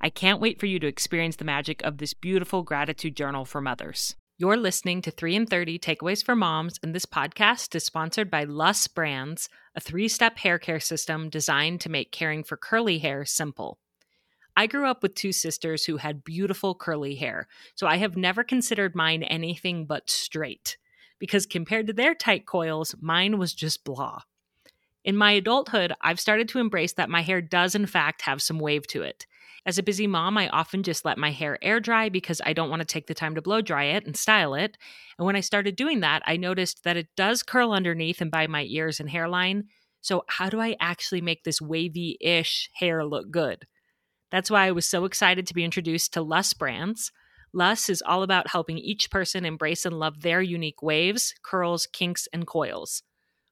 I can't wait for you to experience the magic of this beautiful gratitude journal for mothers. You're listening to 3 in 30 Takeaways for Moms, and this podcast is sponsored by Lus Brands, a three step hair care system designed to make caring for curly hair simple. I grew up with two sisters who had beautiful curly hair, so I have never considered mine anything but straight, because compared to their tight coils, mine was just blah. In my adulthood, I've started to embrace that my hair does, in fact, have some wave to it. As a busy mom, I often just let my hair air dry because I don't want to take the time to blow dry it and style it. And when I started doing that, I noticed that it does curl underneath and by my ears and hairline. So, how do I actually make this wavy ish hair look good? That's why I was so excited to be introduced to Lus Brands. Lus is all about helping each person embrace and love their unique waves, curls, kinks, and coils.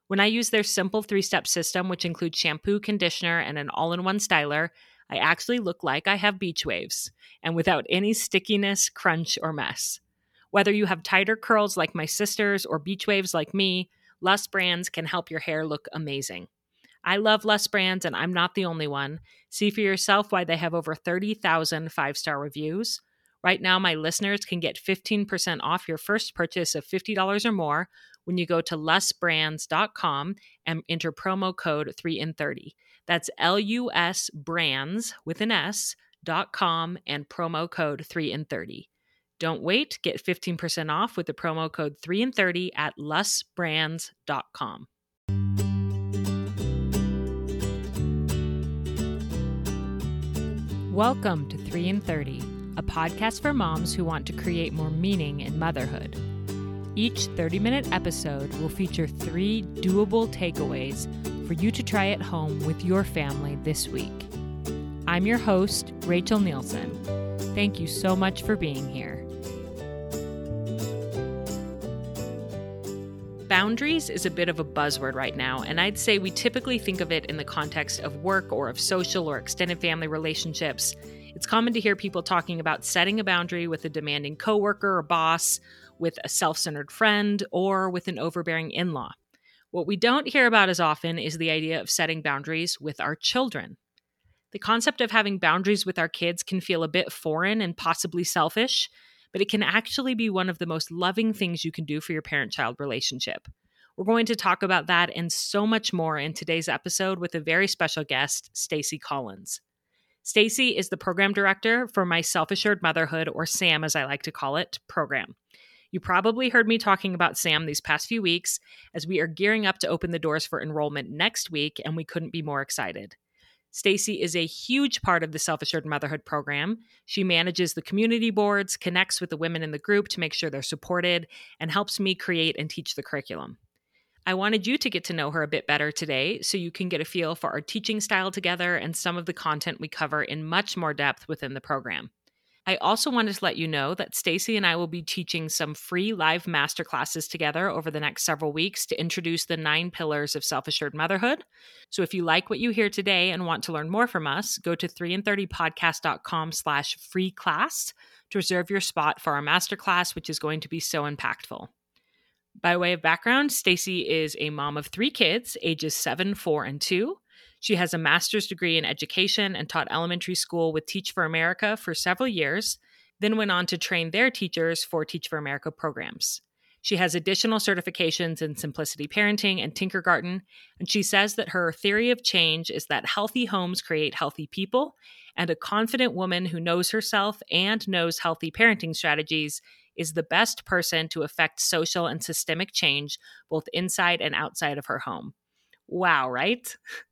When I use their simple three step system, which includes shampoo, conditioner, and an all in one styler, I actually look like I have beach waves and without any stickiness, crunch, or mess. Whether you have tighter curls like my sisters or beach waves like me, Lus Brands can help your hair look amazing. I love Lus Brands, and I'm not the only one. See for yourself why they have over 30,000 five star reviews. Right now, my listeners can get 15% off your first purchase of $50 or more when you go to lusbrands.com and enter promo code 3 in 30. That's L U S brands with an S dot com and promo code 3 and 30. Don't wait, get 15% off with the promo code 3 and 30 at lusbrands.com. Welcome to 3 and 30, a podcast for moms who want to create more meaning in motherhood. Each 30 minute episode will feature three doable takeaways for you to try at home with your family this week. I'm your host, Rachel Nielsen. Thank you so much for being here. Boundaries is a bit of a buzzword right now, and I'd say we typically think of it in the context of work or of social or extended family relationships. It's common to hear people talking about setting a boundary with a demanding coworker or boss, with a self centered friend, or with an overbearing in law. What we don't hear about as often is the idea of setting boundaries with our children. The concept of having boundaries with our kids can feel a bit foreign and possibly selfish, but it can actually be one of the most loving things you can do for your parent child relationship. We're going to talk about that and so much more in today's episode with a very special guest, Stacey Collins. Stacey is the program director for my Self Assured Motherhood, or SAM as I like to call it, program. You probably heard me talking about SAM these past few weeks as we are gearing up to open the doors for enrollment next week, and we couldn't be more excited. Stacey is a huge part of the Self Assured Motherhood program. She manages the community boards, connects with the women in the group to make sure they're supported, and helps me create and teach the curriculum. I wanted you to get to know her a bit better today so you can get a feel for our teaching style together and some of the content we cover in much more depth within the program. I also wanted to let you know that Stacey and I will be teaching some free live masterclasses together over the next several weeks to introduce the nine pillars of self-assured motherhood. So if you like what you hear today and want to learn more from us, go to 3in30podcast.com slash free class to reserve your spot for our masterclass, which is going to be so impactful. By way of background, Stacey is a mom of three kids, ages seven, four, and two. She has a master's degree in education and taught elementary school with Teach for America for several years, then went on to train their teachers for Teach for America programs. She has additional certifications in simplicity parenting and Tinkergarten, and she says that her theory of change is that healthy homes create healthy people, and a confident woman who knows herself and knows healthy parenting strategies is the best person to affect social and systemic change both inside and outside of her home. Wow, right?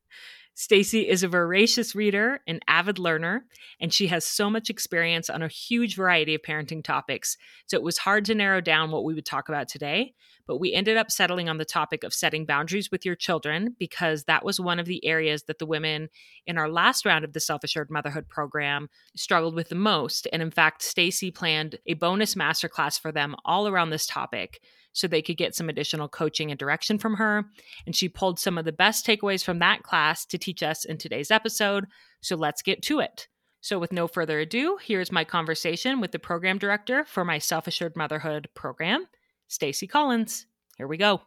Stacey is a voracious reader, an avid learner, and she has so much experience on a huge variety of parenting topics. So it was hard to narrow down what we would talk about today, but we ended up settling on the topic of setting boundaries with your children because that was one of the areas that the women in our last round of the Self Assured Motherhood program struggled with the most. And in fact, Stacey planned a bonus masterclass for them all around this topic so they could get some additional coaching and direction from her. And she pulled some of the best takeaways from that class to teach us in today's episode. So let's get to it. So, with no further ado, here's my conversation with the program director for my Self Assured Motherhood program, Stacey Collins. Here we go.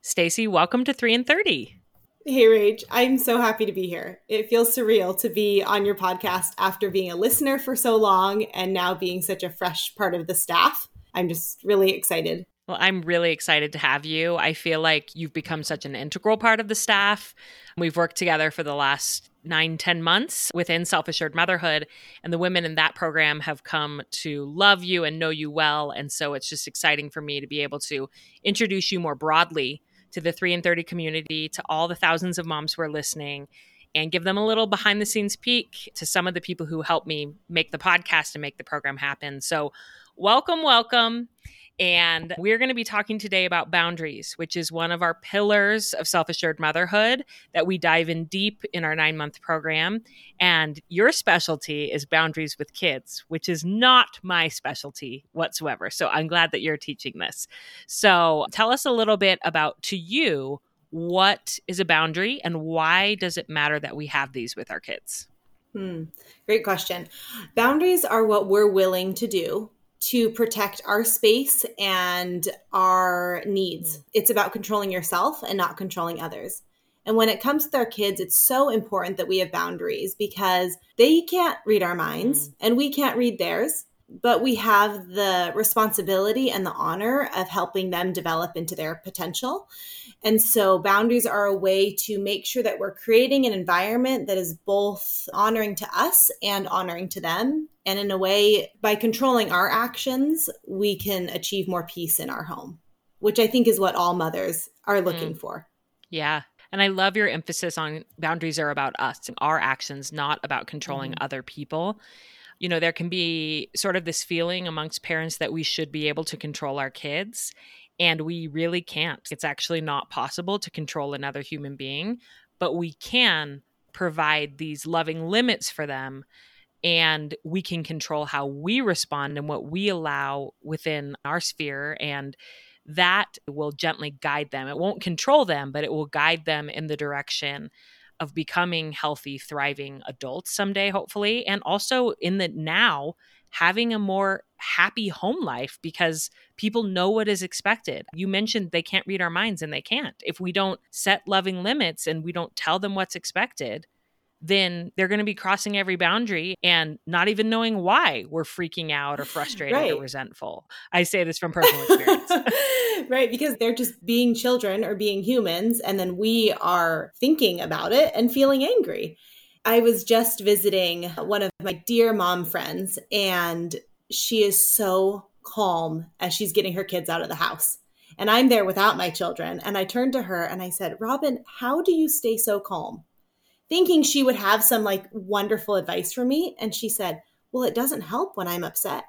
Stacey, welcome to 3 and 30. Hey, Rach. I'm so happy to be here. It feels surreal to be on your podcast after being a listener for so long and now being such a fresh part of the staff. I'm just really excited. Well, I'm really excited to have you. I feel like you've become such an integral part of the staff. We've worked together for the last nine, ten months within Self Assured Motherhood, and the women in that program have come to love you and know you well. And so it's just exciting for me to be able to introduce you more broadly to the 3 and 30 community, to all the thousands of moms who are listening, and give them a little behind the scenes peek to some of the people who helped me make the podcast and make the program happen. So, welcome, welcome. And we're going to be talking today about boundaries, which is one of our pillars of self assured motherhood that we dive in deep in our nine month program. And your specialty is boundaries with kids, which is not my specialty whatsoever. So I'm glad that you're teaching this. So tell us a little bit about to you what is a boundary and why does it matter that we have these with our kids? Hmm. Great question. Boundaries are what we're willing to do to protect our space and our needs. Mm. It's about controlling yourself and not controlling others. And when it comes to our kids, it's so important that we have boundaries because they can't read our minds mm. and we can't read theirs but we have the responsibility and the honor of helping them develop into their potential. And so, boundaries are a way to make sure that we're creating an environment that is both honoring to us and honoring to them. And in a way, by controlling our actions, we can achieve more peace in our home, which I think is what all mothers are looking mm. for. Yeah. And I love your emphasis on boundaries are about us, and our actions, not about controlling mm-hmm. other people you know, there can be sort of this feeling amongst parents that we should be able to control our kids. And we really can't. It's actually not possible to control another human being, but we can provide these loving limits for them. And we can control how we respond and what we allow within our sphere. And that will gently guide them. It won't control them, but it will guide them in the direction of becoming healthy, thriving adults someday, hopefully, and also in the now having a more happy home life because people know what is expected. You mentioned they can't read our minds and they can't. If we don't set loving limits and we don't tell them what's expected, then they're going to be crossing every boundary and not even knowing why we're freaking out or frustrated right. or resentful. I say this from personal experience. right, because they're just being children or being humans, and then we are thinking about it and feeling angry. I was just visiting one of my dear mom friends, and she is so calm as she's getting her kids out of the house. And I'm there without my children. And I turned to her and I said, Robin, how do you stay so calm? Thinking she would have some like wonderful advice for me. And she said, Well, it doesn't help when I'm upset.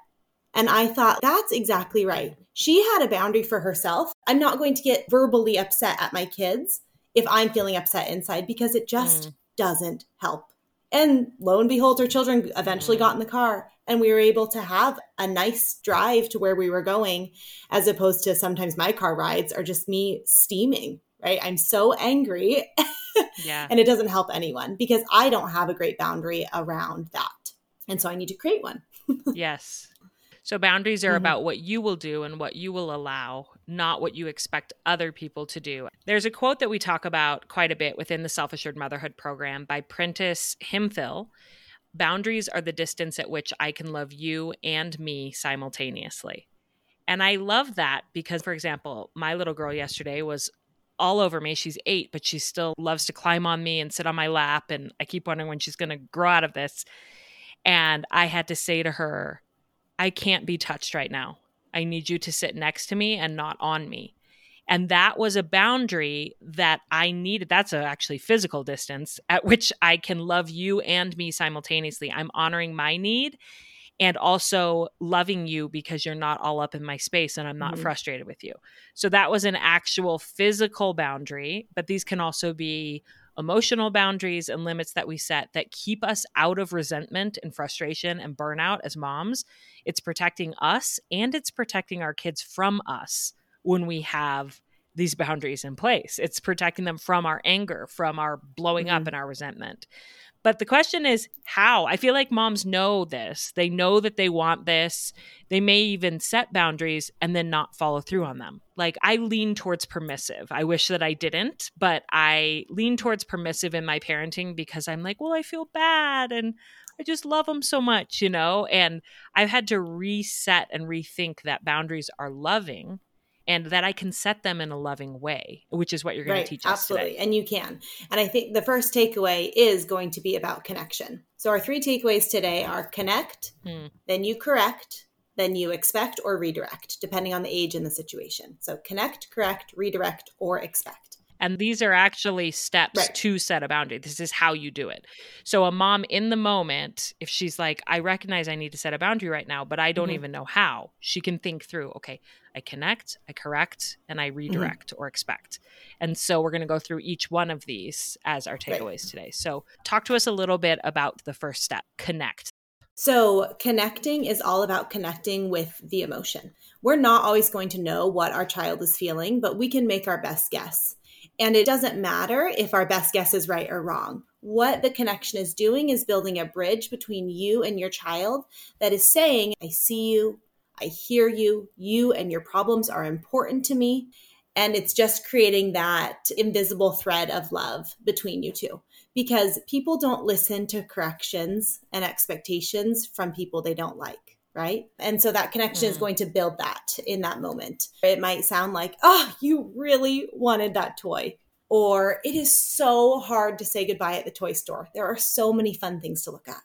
And I thought, that's exactly right. She had a boundary for herself. I'm not going to get verbally upset at my kids if I'm feeling upset inside because it just mm. doesn't help. And lo and behold, her children eventually mm. got in the car and we were able to have a nice drive to where we were going, as opposed to sometimes my car rides are just me steaming, right? I'm so angry yeah. and it doesn't help anyone because I don't have a great boundary around that. And so I need to create one. yes. So boundaries are mm-hmm. about what you will do and what you will allow, not what you expect other people to do. There's a quote that we talk about quite a bit within the Self Assured Motherhood program by Prentis Hemphill. Boundaries are the distance at which I can love you and me simultaneously. And I love that because, for example, my little girl yesterday was all over me. She's eight, but she still loves to climb on me and sit on my lap. And I keep wondering when she's going to grow out of this. And I had to say to her, I can't be touched right now. I need you to sit next to me and not on me. And that was a boundary that I needed. That's a actually physical distance at which I can love you and me simultaneously. I'm honoring my need and also loving you because you're not all up in my space and I'm not mm-hmm. frustrated with you. So that was an actual physical boundary, but these can also be emotional boundaries and limits that we set that keep us out of resentment and frustration and burnout as moms. It's protecting us and it's protecting our kids from us when we have these boundaries in place. It's protecting them from our anger, from our blowing mm-hmm. up and our resentment. But the question is how? I feel like moms know this. They know that they want this. They may even set boundaries and then not follow through on them. Like I lean towards permissive. I wish that I didn't, but I lean towards permissive in my parenting because I'm like, well, I feel bad and I just love them so much, you know? And I've had to reset and rethink that boundaries are loving and that I can set them in a loving way, which is what you're going right, to teach us absolutely. today. And you can. And I think the first takeaway is going to be about connection. So our three takeaways today are connect, hmm. then you correct, then you expect or redirect, depending on the age and the situation. So connect, correct, redirect, or expect. And these are actually steps right. to set a boundary. This is how you do it. So, a mom in the moment, if she's like, I recognize I need to set a boundary right now, but I don't mm-hmm. even know how, she can think through, okay, I connect, I correct, and I mm-hmm. redirect mm-hmm. or expect. And so, we're going to go through each one of these as our takeaways right. today. So, talk to us a little bit about the first step connect. So, connecting is all about connecting with the emotion. We're not always going to know what our child is feeling, but we can make our best guess. And it doesn't matter if our best guess is right or wrong. What the connection is doing is building a bridge between you and your child that is saying, I see you, I hear you, you and your problems are important to me. And it's just creating that invisible thread of love between you two because people don't listen to corrections and expectations from people they don't like right? And so that connection mm. is going to build that in that moment. It might sound like, oh, you really wanted that toy. Or it is so hard to say goodbye at the toy store. There are so many fun things to look at.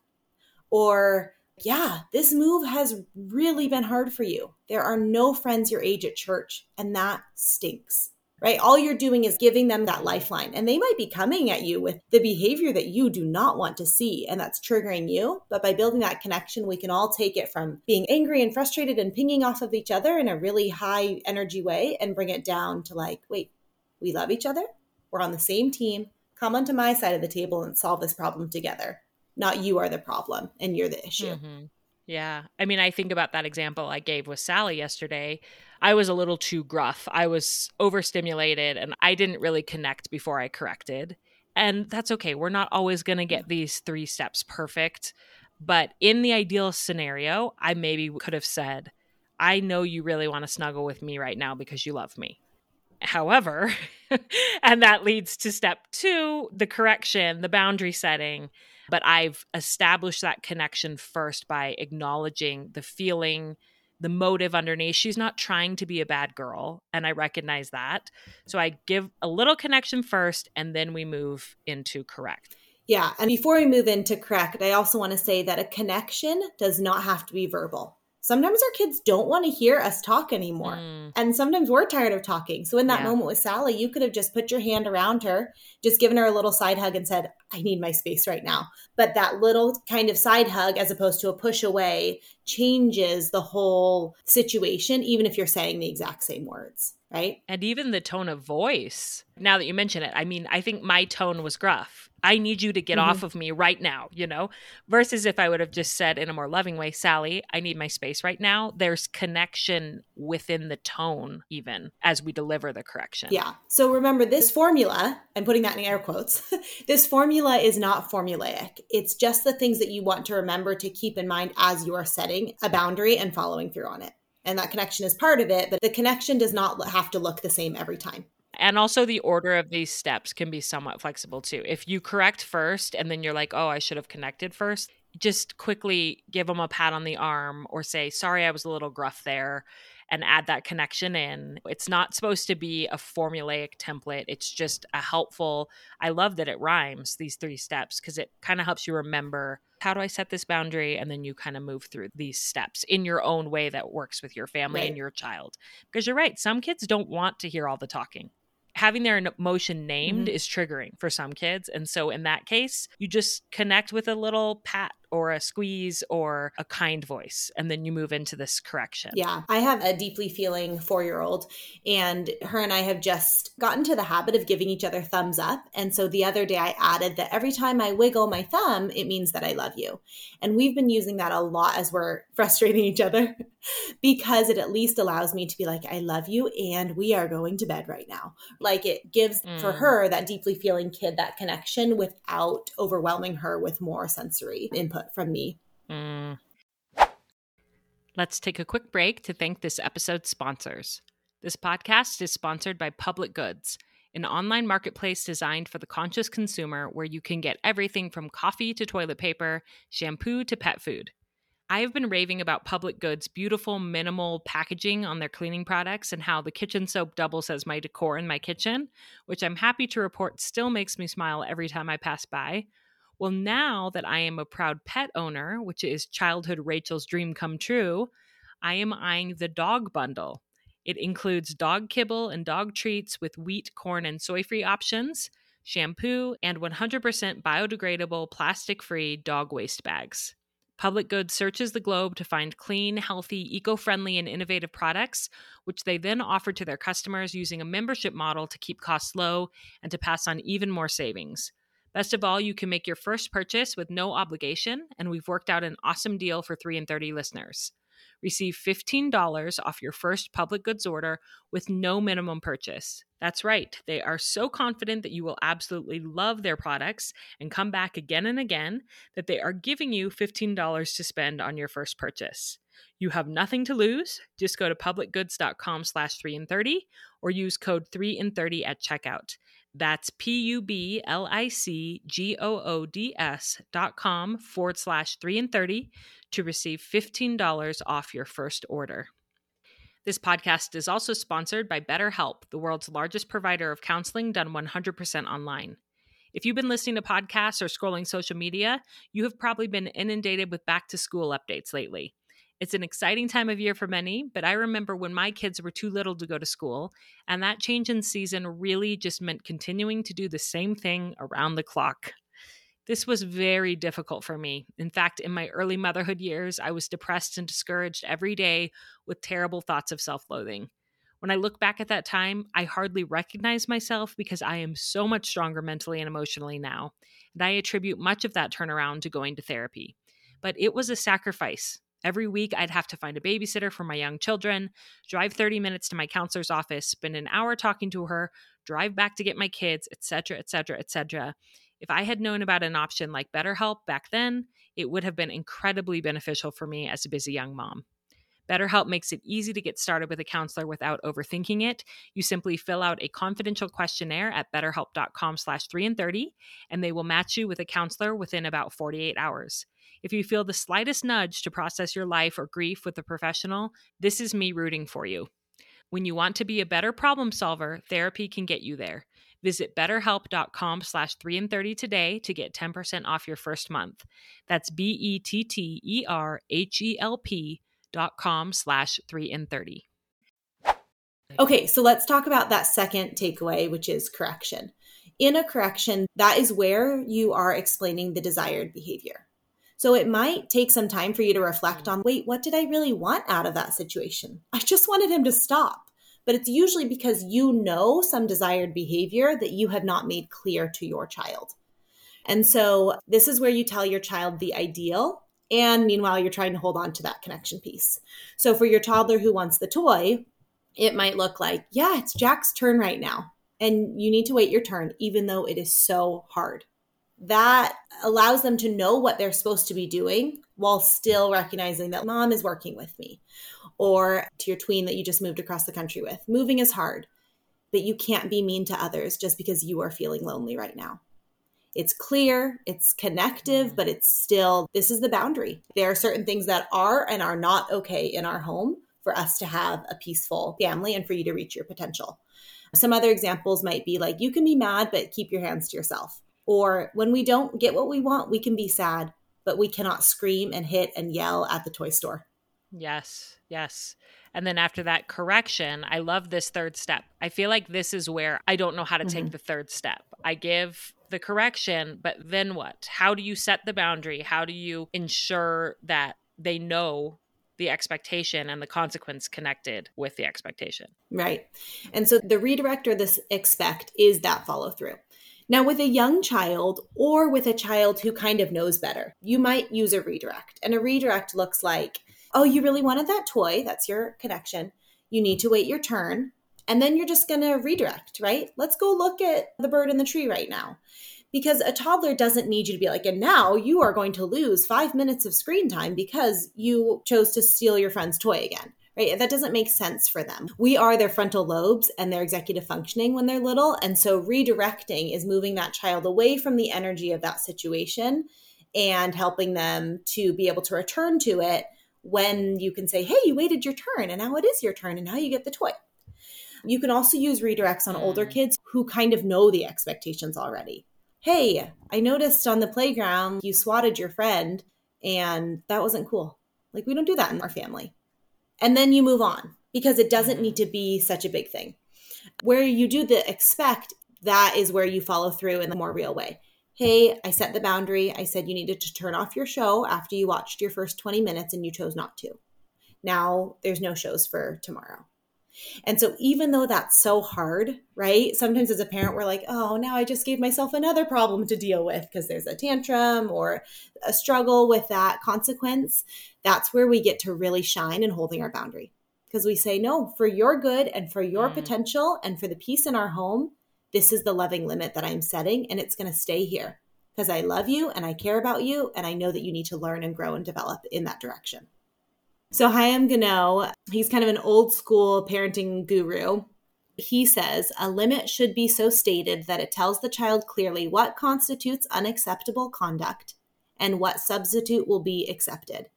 Or, yeah, this move has really been hard for you. There are no friends your age at church, and that stinks right? All you're doing is giving them that lifeline. And they might be coming at you with the behavior that you do not want to see, and that's triggering you. But by building that connection, we can all take it from being angry and frustrated and pinging off of each other in a really high energy way and bring it down to like, wait, we love each other. We're on the same team. Come onto my side of the table and solve this problem together. Not you are the problem and you're the issue. Mm-hmm. Yeah. I mean, I think about that example I gave with Sally yesterday. I was a little too gruff. I was overstimulated and I didn't really connect before I corrected. And that's okay. We're not always going to get these three steps perfect. But in the ideal scenario, I maybe could have said, I know you really want to snuggle with me right now because you love me. However, and that leads to step two the correction, the boundary setting but I've established that connection first by acknowledging the feeling, the motive underneath. She's not trying to be a bad girl, and I recognize that. So I give a little connection first, and then we move into correct. Yeah. And before we move into correct, I also want to say that a connection does not have to be verbal sometimes our kids don't want to hear us talk anymore. Mm. And sometimes we're tired of talking. So in that yeah. moment with Sally, you could have just put your hand around her, just given her a little side hug and said, I need my space right now. But that little kind of side hug, as opposed to a push away, changes the whole situation, even if you're saying the exact same words. Right. And even the tone of voice. Now that you mention it, I mean, I think my tone was gruff I need you to get mm-hmm. off of me right now, you know, versus if I would have just said in a more loving way, Sally, I need my space right now. There's connection within the tone, even as we deliver the correction. Yeah. So remember this formula, I'm putting that in air quotes. this formula is not formulaic. It's just the things that you want to remember to keep in mind as you are setting a boundary and following through on it. And that connection is part of it, but the connection does not have to look the same every time. And also, the order of these steps can be somewhat flexible too. If you correct first and then you're like, oh, I should have connected first, just quickly give them a pat on the arm or say, sorry, I was a little gruff there. and add that connection in. It's not supposed to be a formulaic template. It's just a helpful. I love that it rhymes these three steps because it kind of helps you remember how do I set this boundary? And then you kind of move through these steps in your own way that works with your family right. and your child. Because you're right, some kids don't want to hear all the talking having their emotion named mm-hmm. is triggering for some kids. And so in that case, you just connect with a little pat or a squeeze or a kind voice and then you move into this correction. Yeah i have a deeply feeling four-year-old and her and i have just gotten to the habit of giving each other thumbs up and so the other day i added that every time i wiggle my thumb it means that i love you. And we've been using that a lot as we're frustrating each other because it at least allows me to be like i love you and we are going to bed right now. Like it gives mm. for her that deeply feeling kid that connection without overwhelming her with more sensory input input from me. Mm. Let's take a quick break to thank this episode's sponsors. This podcast is sponsored by Public Goods, an online marketplace designed for the conscious consumer where you can get everything from coffee to toilet paper, shampoo to pet food. I have been raving about Public Goods' beautiful, minimal packaging on their cleaning products and how the kitchen soap doubles as my decor in my kitchen, which I'm happy to report still makes me smile every time I pass by. Well, now that I am a proud pet owner, which is childhood Rachel's dream come true, I am eyeing the dog bundle. It includes dog kibble and dog treats with wheat, corn, and soy free options, shampoo, and 100% biodegradable plastic free dog waste bags. Public Goods searches the globe to find clean, healthy, eco friendly, and innovative products, which they then offer to their customers using a membership model to keep costs low and to pass on even more savings. Best of all, you can make your first purchase with no obligation, and we've worked out an awesome deal for 3 and 30 listeners. Receive $15 off your first public goods order with no minimum purchase. That's right, they are so confident that you will absolutely love their products and come back again and again that they are giving you $15 to spend on your first purchase. You have nothing to lose. Just go to publicgoods.com slash 3 and 30 or use code 3 and 30 at checkout. That's P U B L I C G O O D S dot com forward slash 3 and 30 to receive $15 off your first order. This podcast is also sponsored by BetterHelp, the world's largest provider of counseling done 100% online. If you've been listening to podcasts or scrolling social media, you have probably been inundated with back to school updates lately. It's an exciting time of year for many, but I remember when my kids were too little to go to school, and that change in season really just meant continuing to do the same thing around the clock. This was very difficult for me. In fact, in my early motherhood years, I was depressed and discouraged every day with terrible thoughts of self loathing. When I look back at that time, I hardly recognize myself because I am so much stronger mentally and emotionally now. And I attribute much of that turnaround to going to therapy. But it was a sacrifice, Every week, I'd have to find a babysitter for my young children, drive 30 minutes to my counselor's office, spend an hour talking to her, drive back to get my kids, etc., etc., etc. If I had known about an option like BetterHelp back then, it would have been incredibly beneficial for me as a busy young mom. BetterHelp makes it easy to get started with a counselor without overthinking it. You simply fill out a confidential questionnaire at betterhelp.com slash 3 and 30, and they will match you with a counselor within about 48 hours. If you feel the slightest nudge to process your life or grief with a professional, this is me rooting for you. When you want to be a better problem solver, therapy can get you there. Visit betterhelp.com slash 3 and 30 today to get 10% off your first month. That's B-E-T-T-E-R-H-E-L-P dot com slash 3 and 30. Okay, so let's talk about that second takeaway, which is correction. In a correction, that is where you are explaining the desired behavior. So it might take some time for you to reflect mm. on wait, what did I really want out of that situation? I just wanted him to stop. But it's usually because you know some desired behavior that you have not made clear to your child. And so this is where you tell your child the ideal. And meanwhile, you're trying to hold on to that connection piece. So for your toddler who wants the toy, it might look like, yeah, it's Jack's turn right now. And you need to wait your turn, even though it is so hard that allows them to know what they're supposed to be doing while still recognizing that mom is working with me. Or to your tween that you just moved across the country with, moving is hard, but you can't be mean to others just because you are feeling lonely right now. It's clear, it's connective, but it's still, this is the boundary. There are certain things that are and are not okay in our home for us to have a peaceful family and for you to reach your potential. Some other examples might be like, you can be mad, but keep your hands to yourself. Or when we don't get what we want, we can be sad, but we cannot scream and hit and yell at the toy store. Yes, yes. And then after that correction, I love this third step. I feel like this is where I don't know how to mm-hmm. take the third step. I give the correction, but then what? How do you set the boundary? How do you ensure that they know the expectation and the consequence connected with the expectation. Right. And so the redirect or this expect is that follow through. Now, with a young child or with a child who kind of knows better, you might use a redirect. And a redirect looks like, oh, you really wanted that toy. That's your connection. You need to wait your turn. And then you're just going to redirect, right? Let's go look at the bird in the tree right now because a toddler doesn't need you to be like, and now you are going to lose five minutes of screen time because you chose to steal your friend's toy again. Right? That doesn't make sense for them. We are their frontal lobes and their executive functioning when they're little. And so redirecting is moving that child away from the energy of that situation and helping them to be able to return to it when you can say, hey, you waited your turn and now it is your turn and now you get the toy. You can also use redirects on older mm. kids who kind of know the expectations already hey, I noticed on the playground you swatted your friend and that wasn't cool. Like, we don't do that in our family. And then you move on because it doesn't mm-hmm. need to be such a big thing. Where you do the expect, that is where you follow through in the more real way. Hey, I set the boundary. I said you needed to turn off your show after you watched your first 20 minutes and you chose not to. Now there's no shows for tomorrow. And so, even though that's so hard, right? Sometimes as a parent, we're like, oh, now I just gave myself another problem to deal with because there's a tantrum or a struggle with that consequence. That's where we get to really shine in holding our boundary because we say, no, for your good and for your mm. potential and for the peace in our home, this is the loving limit that I'm setting and it's going to stay here because I love you and I care about you and I know that you need to learn and grow and develop in that direction. So Haim Ginott, he's kind of an old school parenting guru. He says a limit should be so stated that it tells the child clearly what constitutes unacceptable conduct and what substitute will be accepted.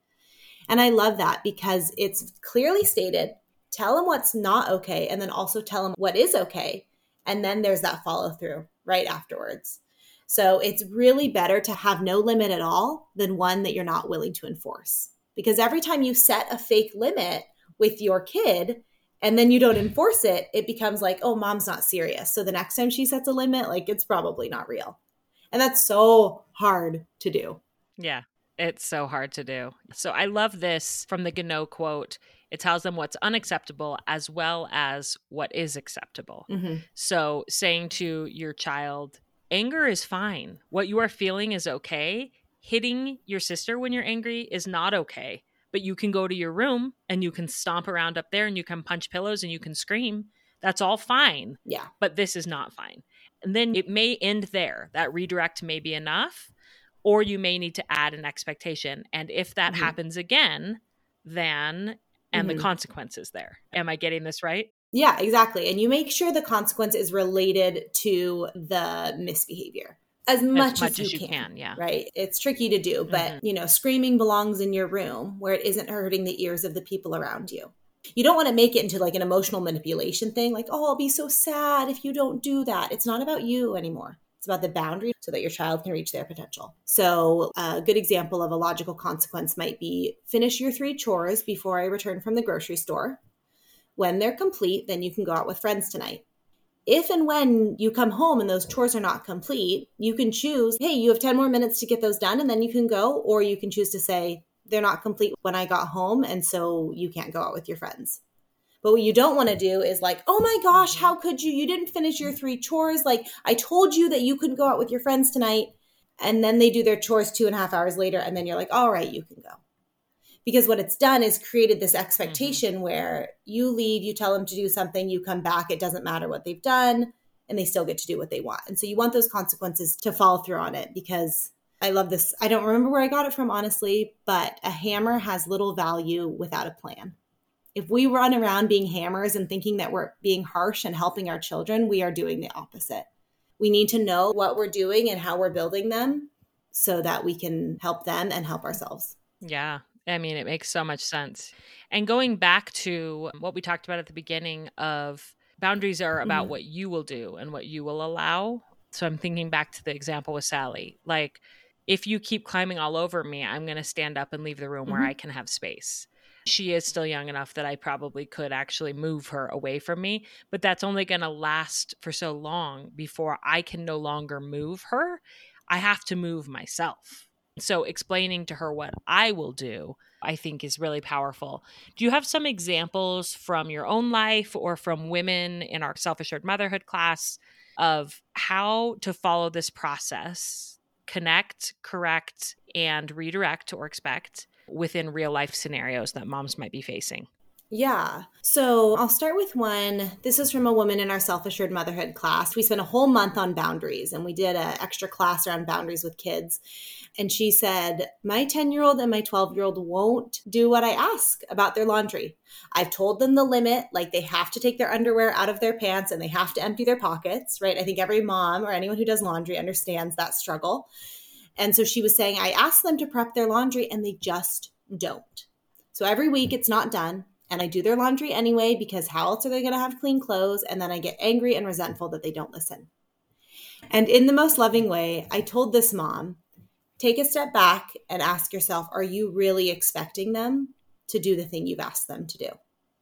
And I love that because it's clearly stated. Tell them what's not okay, and then also tell them what is okay. And then there's that follow through right afterwards. So it's really better to have no limit at all than one that you're not willing to enforce because every time you set a fake limit with your kid and then you don't enforce it, it becomes like, oh, mom's not serious. So the next time she sets a limit, like it's probably not real. And that's so hard to do. Yeah, it's so hard to do. So I love this from the Ginott quote. It tells them what's unacceptable as well as what is acceptable. Mm-hmm. So saying to your child, anger is fine. What you are feeling is okay hitting your sister when you're angry is not okay. But you can go to your room and you can stomp around up there and you can punch pillows and you can scream. That's all fine. Yeah. But this is not fine. And then it may end there. That redirect may be enough, or you may need to add an expectation. And if that mm-hmm. happens again, then and mm-hmm. the consequences there. Am I getting this right? Yeah, exactly. And you make sure the consequence is related to the misbehavior as much, as, much as, as, you, can, can, yeah right it's tricky to do but mm-hmm. you know screaming belongs in your room where it isn't hurting the ears of the people around you you don't want to make it into like an emotional manipulation thing like oh i'll be so sad if you don't do that it's not about you anymore it's about the boundary so that your child can reach their potential. So, a good example of a logical consequence might be finish your three chores before I return from the grocery store. When they're complete, then you can go out with friends tonight if and when you come home and those chores are not complete, you can choose, hey, you have 10 more minutes to get those done and then you can go. Or you can choose to say, they're not complete when I got home. And so you can't go out with your friends. But what you don't want to do is like, oh my gosh, how could you? You didn't finish your three chores. Like, I told you that you couldn't go out with your friends tonight. And then they do their chores two and a half hours later. And then you're like, all right, you can go because what it's done is created this expectation mm-hmm. where you leave, you tell them to do something, you come back, it doesn't matter what they've done, and they still get to do what they want. And so you want those consequences to fall through on it because I love this. I don't remember where I got it from, honestly, but a hammer has little value without a plan. If we run around being hammers and thinking that we're being harsh and helping our children, we are doing the opposite. We need to know what we're doing and how we're building them so that we can help them and help ourselves. Yeah. I mean, it makes so much sense. And going back to what we talked about at the beginning of boundaries are about mm-hmm. what you will do and what you will allow. So I'm thinking back to the example with Sally. Like, if you keep climbing all over me, I'm going to stand up and leave the room mm-hmm. where I can have space. She is still young enough that I probably could actually move her away from me, but that's only going to last for so long before I can no longer move her. I have to move myself. So explaining to her what I will do, I think is really powerful. Do you have some examples from your own life or from women in our self assured motherhood class of how to follow this process, connect, correct, and redirect or expect within real life scenarios that moms might be facing? Yeah. So I'll start with one. This is from a woman in our self assured motherhood class. We spent a whole month on boundaries and we did an extra class around boundaries with kids. And she said, My 10 year old and my 12 year old won't do what I ask about their laundry. I've told them the limit, like they have to take their underwear out of their pants and they have to empty their pockets, right? I think every mom or anyone who does laundry understands that struggle. And so she was saying, I asked them to prep their laundry and they just don't. So every week it's not done and I do their laundry anyway because how else are they going to have clean clothes? And then I get angry and resentful that they don't listen. And in the most loving way, I told this mom, take a step back and ask yourself, are you really expecting them to do the thing you've asked them to do?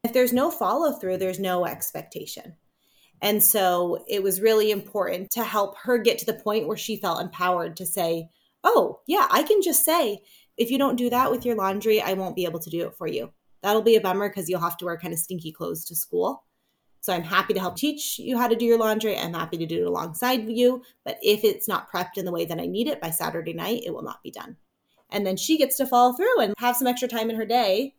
If there's no follow through, there's no expectation. And so it was really important to help her get to the point where she felt empowered to say, Oh, yeah, I can just say, if you don't do that with your laundry, I won't be able to do it for you. That'll be a bummer because you'll have to wear kind of stinky clothes to school. So I'm happy to help teach you how to do your laundry. I'm happy to do it alongside you. But if it's not prepped in the way that I need it by Saturday night, it will not be done. And then she gets to follow through and have some extra time in her day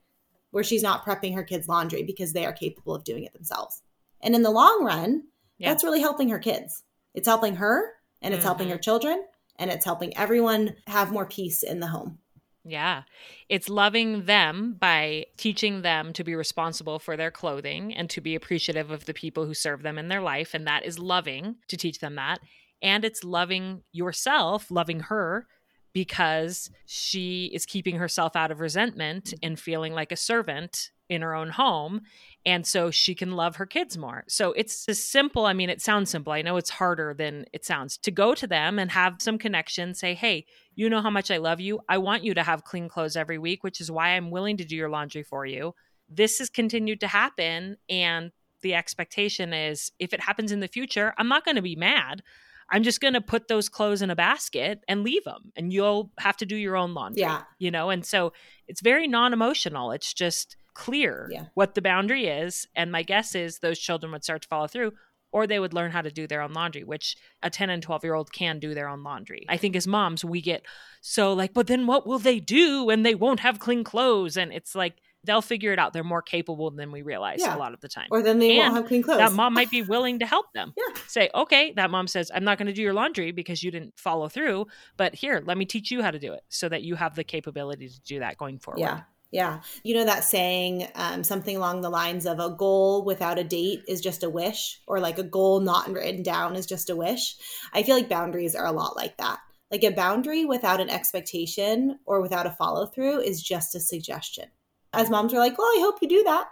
where she's not prepping her kids' laundry because they are capable of doing it themselves. And in the long run, yeah. that's really helping her kids. It's helping her and it's mm-hmm. helping her children and it's helping everyone have more peace in the home. Yeah. It's loving them by teaching them to be responsible for their clothing and to be appreciative of the people who serve them in their life. And that is loving to teach them that. And it's loving yourself, loving her because she is keeping herself out of resentment and feeling like a servant in her own home and so she can love her kids more. So it's simple. I mean, it sounds simple. I know it's harder than it sounds to go to them and have some connection, say, hey, you know how much I love you. I want you to have clean clothes every week, which is why I'm willing to do your laundry for you. This has continued to happen. And the expectation is if it happens in the future, I'm not going to be mad. I'm just going to put those clothes in a basket and leave them and you'll have to do your own laundry. Yeah. You know, and so it's very non emotional. It's just clear yeah. what the boundary is. And my guess is those children would start to follow through or they would learn how to do their own laundry, which a 10 and 12 year old can do their own laundry. I think as moms, we get so like, but then what will they do when they won't have clean clothes? And it's like, they'll figure it out. They're more capable than we realize yeah. a lot of the time. Or then they and won't have clean clothes. That mom might be willing to help them. yeah. Say, okay, that mom says, I'm not going to do your laundry because you didn't follow through, but here, let me teach you how to do it so that you have the capability to do that going forward. Yeah. Yeah. You know that saying, um, something along the lines of a goal without a date is just a wish, or like a goal not written down is just a wish. I feel like boundaries are a lot like that. Like a boundary without an expectation or without a follow through is just a suggestion. As moms are like, well, I hope you do that.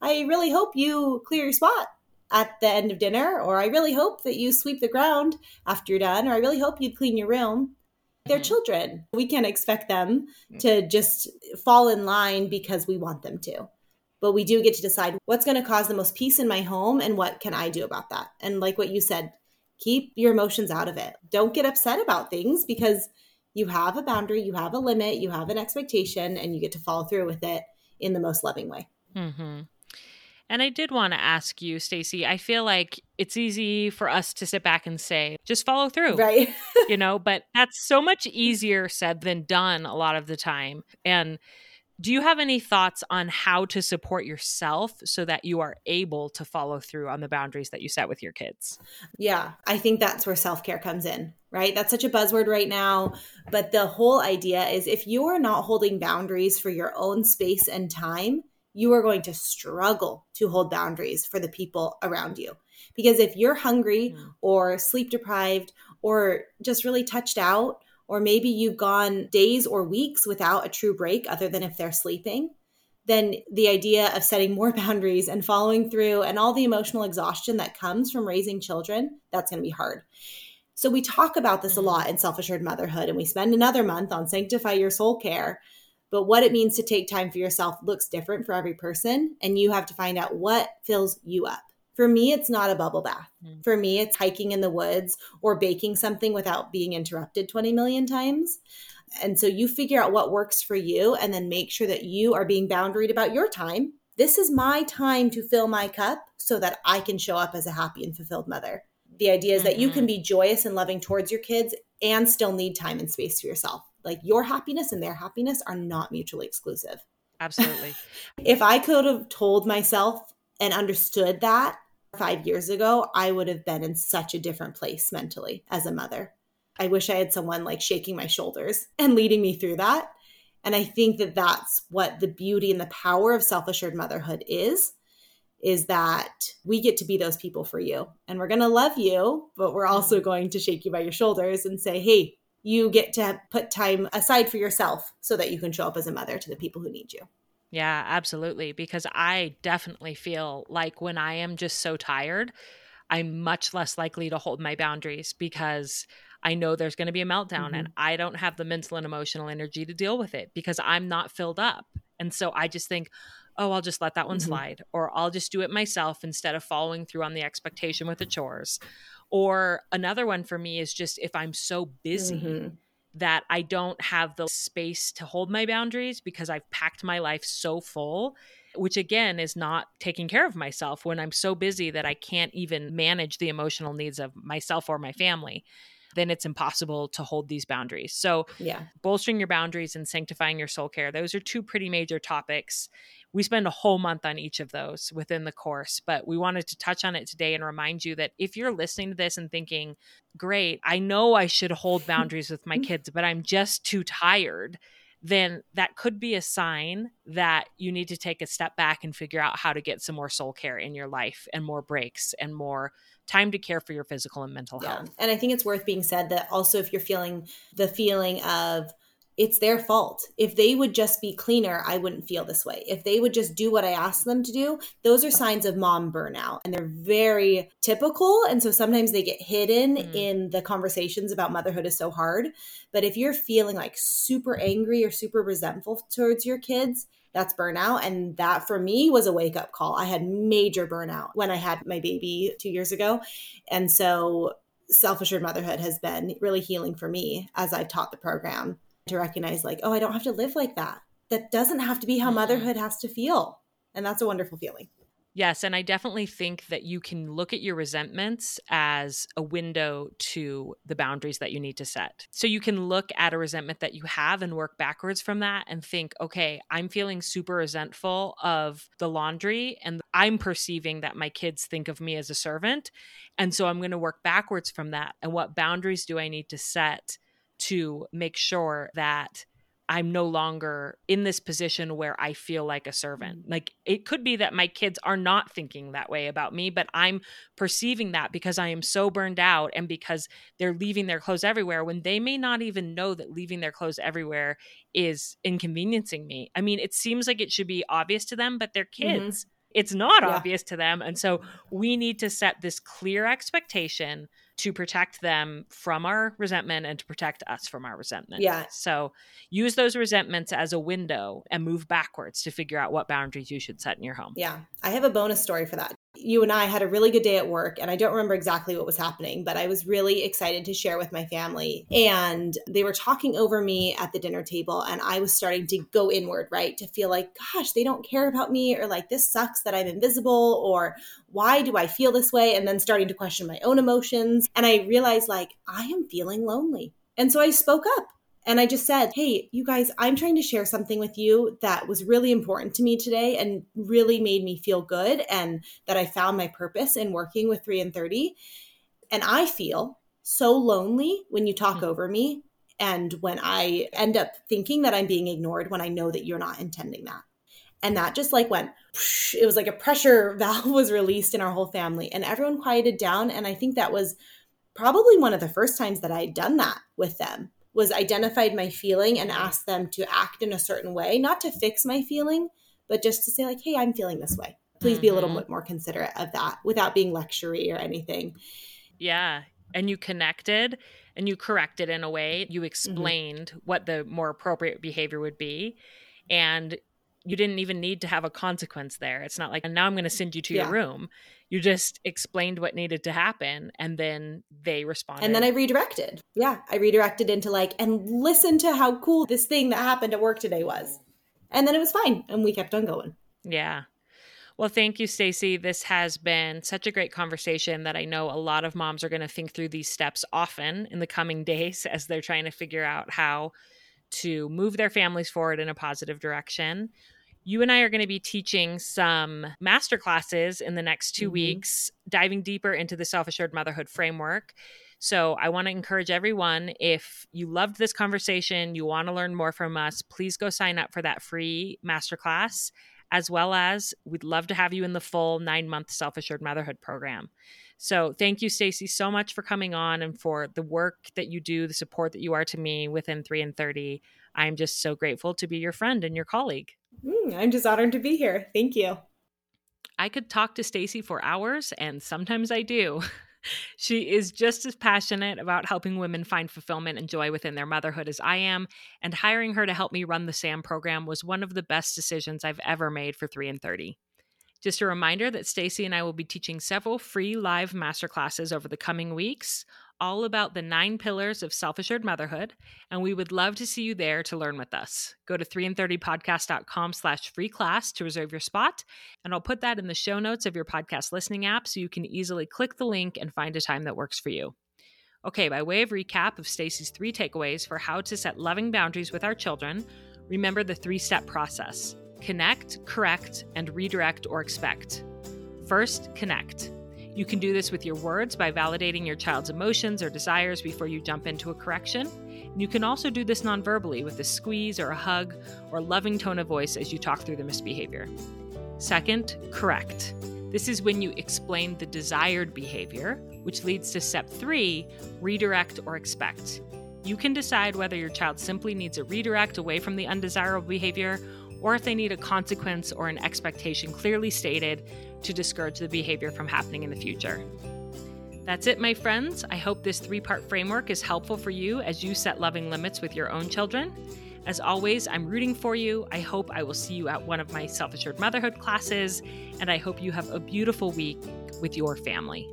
I really hope you clear your spot at the end of dinner, or I really hope that you sweep the ground after you're done, or I really hope you clean your room. They're mm-hmm. children. We can't expect them mm. to just fall in line because we want them to. But we do get to decide what's going to cause the most peace in my home and what can I do about that. And like what you said, keep your emotions out of it. Don't get upset about things because you have a boundary, you have a limit, you have an expectation, and you get to follow through with it in the most loving way. Mm-hmm. And I did want to ask you, Stacey, I feel like it's easy for us to sit back and say, just follow through. Right. you know, but that's so much easier said than done a lot of the time. And do you have any thoughts on how to support yourself so that you are able to follow through on the boundaries that you set with your kids? Yeah, I think that's where self care comes in, right? That's such a buzzword right now. But the whole idea is if you are not holding boundaries for your own space and time, you are going to struggle to hold boundaries for the people around you. Because if you're hungry mm. or sleep deprived or just really touched out or maybe you've gone days or weeks without a true break other than if they're sleeping, then the idea of setting more boundaries and following through and all the emotional exhaustion that comes from raising children, that's going to be hard. So we talk about this a mm-hmm. lot in self assured motherhood, and we spend another month on sanctify your soul care. But what it means to take time for yourself looks different for every person, and you have to find out what fills you up. For me, it's not a bubble bath. Mm. For me, it's hiking in the woods or baking something without being interrupted 20 million times. And so you figure out what works for you and then make sure that you are being boundaried about your time. This is my time to fill my cup so that I can show up as a happy and fulfilled mother. The idea is mm-hmm. that you can mm-hmm. be joyous and loving towards your kids and still need time and space for yourself. Like your happiness and their happiness are not mutually exclusive. Absolutely. if I could have told myself and understood that five years ago, I would have been in such a different place mentally as a mother. I wish I had someone like shaking my shoulders and leading me through that. And I think that that's what the beauty and the power of self assured motherhood is is that we get to be those people for you. And we're going to love you, but we're also mm-hmm. going to shake you by your shoulders and say, hey, you get to put time aside for yourself so that you can show up as a mother to the people who need you. Yeah, absolutely. Because I definitely feel like when I am just so tired, I'm much less likely to hold my boundaries because I know there's going to be a meltdown mm-hmm. and I don't have the mental and emotional energy to deal with it because I'm not filled up. And so I just think, oh, I'll just let that one mm-hmm. slide, or I'll just do it myself instead of following through on the expectation with the chores. Or another one for me is just if I'm so busy. Mm-hmm that I don't have the space to hold my boundaries because I've packed my life so full, which again is not taking care of myself when I'm so busy that I can't even manage the emotional needs of myself or my family. Then it's impossible to hold these boundaries. So, yeah, bolstering your boundaries and sanctifying your soul care, those are two pretty major topics we spend a whole month on each of those within the course, but we wanted to touch on it today and remind you that if you're listening to this and thinking, great, I know I should hold boundaries with my mm-hmm. kids, but I'm just too tired, then that could be a sign that you need to take a step back and figure out how to get some more soul care in your life and more breaks and more time to care for your physical and mental yeah. health. And I think it's worth being said that also if you're feeling the feeling of, it's their fault. If they would just be cleaner, I wouldn't feel this way. If they would just do what I asked them to do, those are signs of mom burnout and they're very typical. And so sometimes they get hidden mm. in the conversations about motherhood is so hard. But if you're feeling like super angry or super resentful towards your kids, that's burnout. And that for me was a wake up call. I had major burnout when I had my baby two years ago. And so self assured motherhood has been really healing for me as I've taught the program to recognize like oh i don't have to live like that that doesn't have to be how mm-hmm. motherhood has to feel and that's a wonderful feeling Yes, and I definitely think that you can look at your resentments as a window to the boundaries that you need to set. So you can look at a resentment that you have and work backwards from that and think, okay, I'm feeling super resentful of the laundry and I'm perceiving that my kids think of me as a servant. And so I'm going to work backwards from that. And what boundaries do I need to set to make sure that I'm no longer in this position where I feel like a servant. Like it could be that my kids are not thinking that way about me, but I'm perceiving that because I am so burned out and because they're leaving their clothes everywhere when they may not even know that leaving their clothes everywhere is inconveniencing me. I mean, it seems like it should be obvious to them, but they're mm-hmm. kids. Mm-hmm. It's not yeah. obvious to them. And so we need to set this clear expectation to protect them from our resentment and to protect us from our resentment. Yeah. So use those resentments as a window and move backwards to figure out what boundaries you should set in your home. Yeah. I have a bonus story for that you and I had a really good day at work, and I don't remember exactly what was happening, but I was really excited to share with my family. And they were talking over me at the dinner table, and I was starting to go inward, right? To feel like, gosh, they don't care about me, or like, this sucks that I'm invisible, or why do I feel this way? And then starting to question my own emotions. And I realized, like, I am feeling lonely. And so I spoke up. And I just said, Hey, you guys, I'm trying to share something with you that was really important to me today and really made me feel good and that I found my purpose in working with 3 in 30. And I feel so lonely when you talk mm-hmm. over me and when I end up thinking that I'm being ignored when I know that you're not intending that. And that just like went, it was like a pressure valve was released in our whole family and everyone quieted down. And I think that was probably one of the first times that I had done that with them was identified my feeling and asked them to act in a certain way, not to fix my feeling, but just to say like, "Hey, I'm feeling this way. Please mm-hmm. be a little mm-hmm. bit more considerate of that without being lectury or anything." Yeah, and you connected and you corrected in a way. You mm-hmm. explained mm-hmm. what the more appropriate behavior would be. And you didn't even need to have a consequence there. It's not like, and now I'm going to send you to yeah. your room. You just explained what needed to happen and then they responded. And then I redirected. Yeah. I redirected into like, and listen to how cool this thing that happened at work today was. And then it was fine. And we kept on going. Yeah. Well, thank you, Stacey. This has been such a great conversation that I know a lot of moms are going to think through these steps often in the coming days as they're trying to figure out how to move their families forward in a positive direction. You and I are going to be teaching some master classes in the next 2 mm-hmm. weeks, diving deeper into the self assured motherhood framework. So I want to encourage everyone if you loved this conversation, you want to learn more from us, please go sign up for that free masterclass as well as we'd love to have you in the full nine month self assured motherhood program. So thank you, Stacey, so much for coming on and for the work that you do, the support that you are to me within 3 in 30. I'm just so grateful to be your friend and your colleague. Mm, I'm just honored to be here. Thank you. I could talk to Stacey for hours, and sometimes I do. she is just as passionate about helping women find fulfillment and joy within their motherhood as I am, and hiring her to help me run the SAM program was one of the best decisions I've ever made for 3 in 30. Just a reminder that Stacey and I will be teaching several free live masterclasses over the coming weeks, all about the nine pillars of self-assured motherhood, and we would love to see you there to learn with us. Go to 3in30podcast.com slash free class to reserve your spot, and I'll put that in the show notes of your podcast listening app so you can easily click the link and find a time that works for you. Okay, by way of recap of Stacey's three takeaways for how to set loving boundaries with our children, remember the three-step process connect, correct, and redirect or expect. First, connect. You can do this with your words by validating your child's emotions or desires before you jump into a correction. You can also do this nonverbally with a squeeze or a hug or loving tone of voice as you talk through the misbehavior. Second, correct. This is when you explain the desired behavior, which leads to step three redirect or expect. You can decide whether your child simply needs a redirect away from the undesirable behavior or if they need a consequence or an expectation clearly stated to discourage the behavior from happening in the future. That's it, my friends. I hope this three part framework is helpful for you as you set loving limits with your own children. As always, I'm rooting for you. I hope I will see you at one of my self assured motherhood classes, and I hope you have a beautiful week with your family.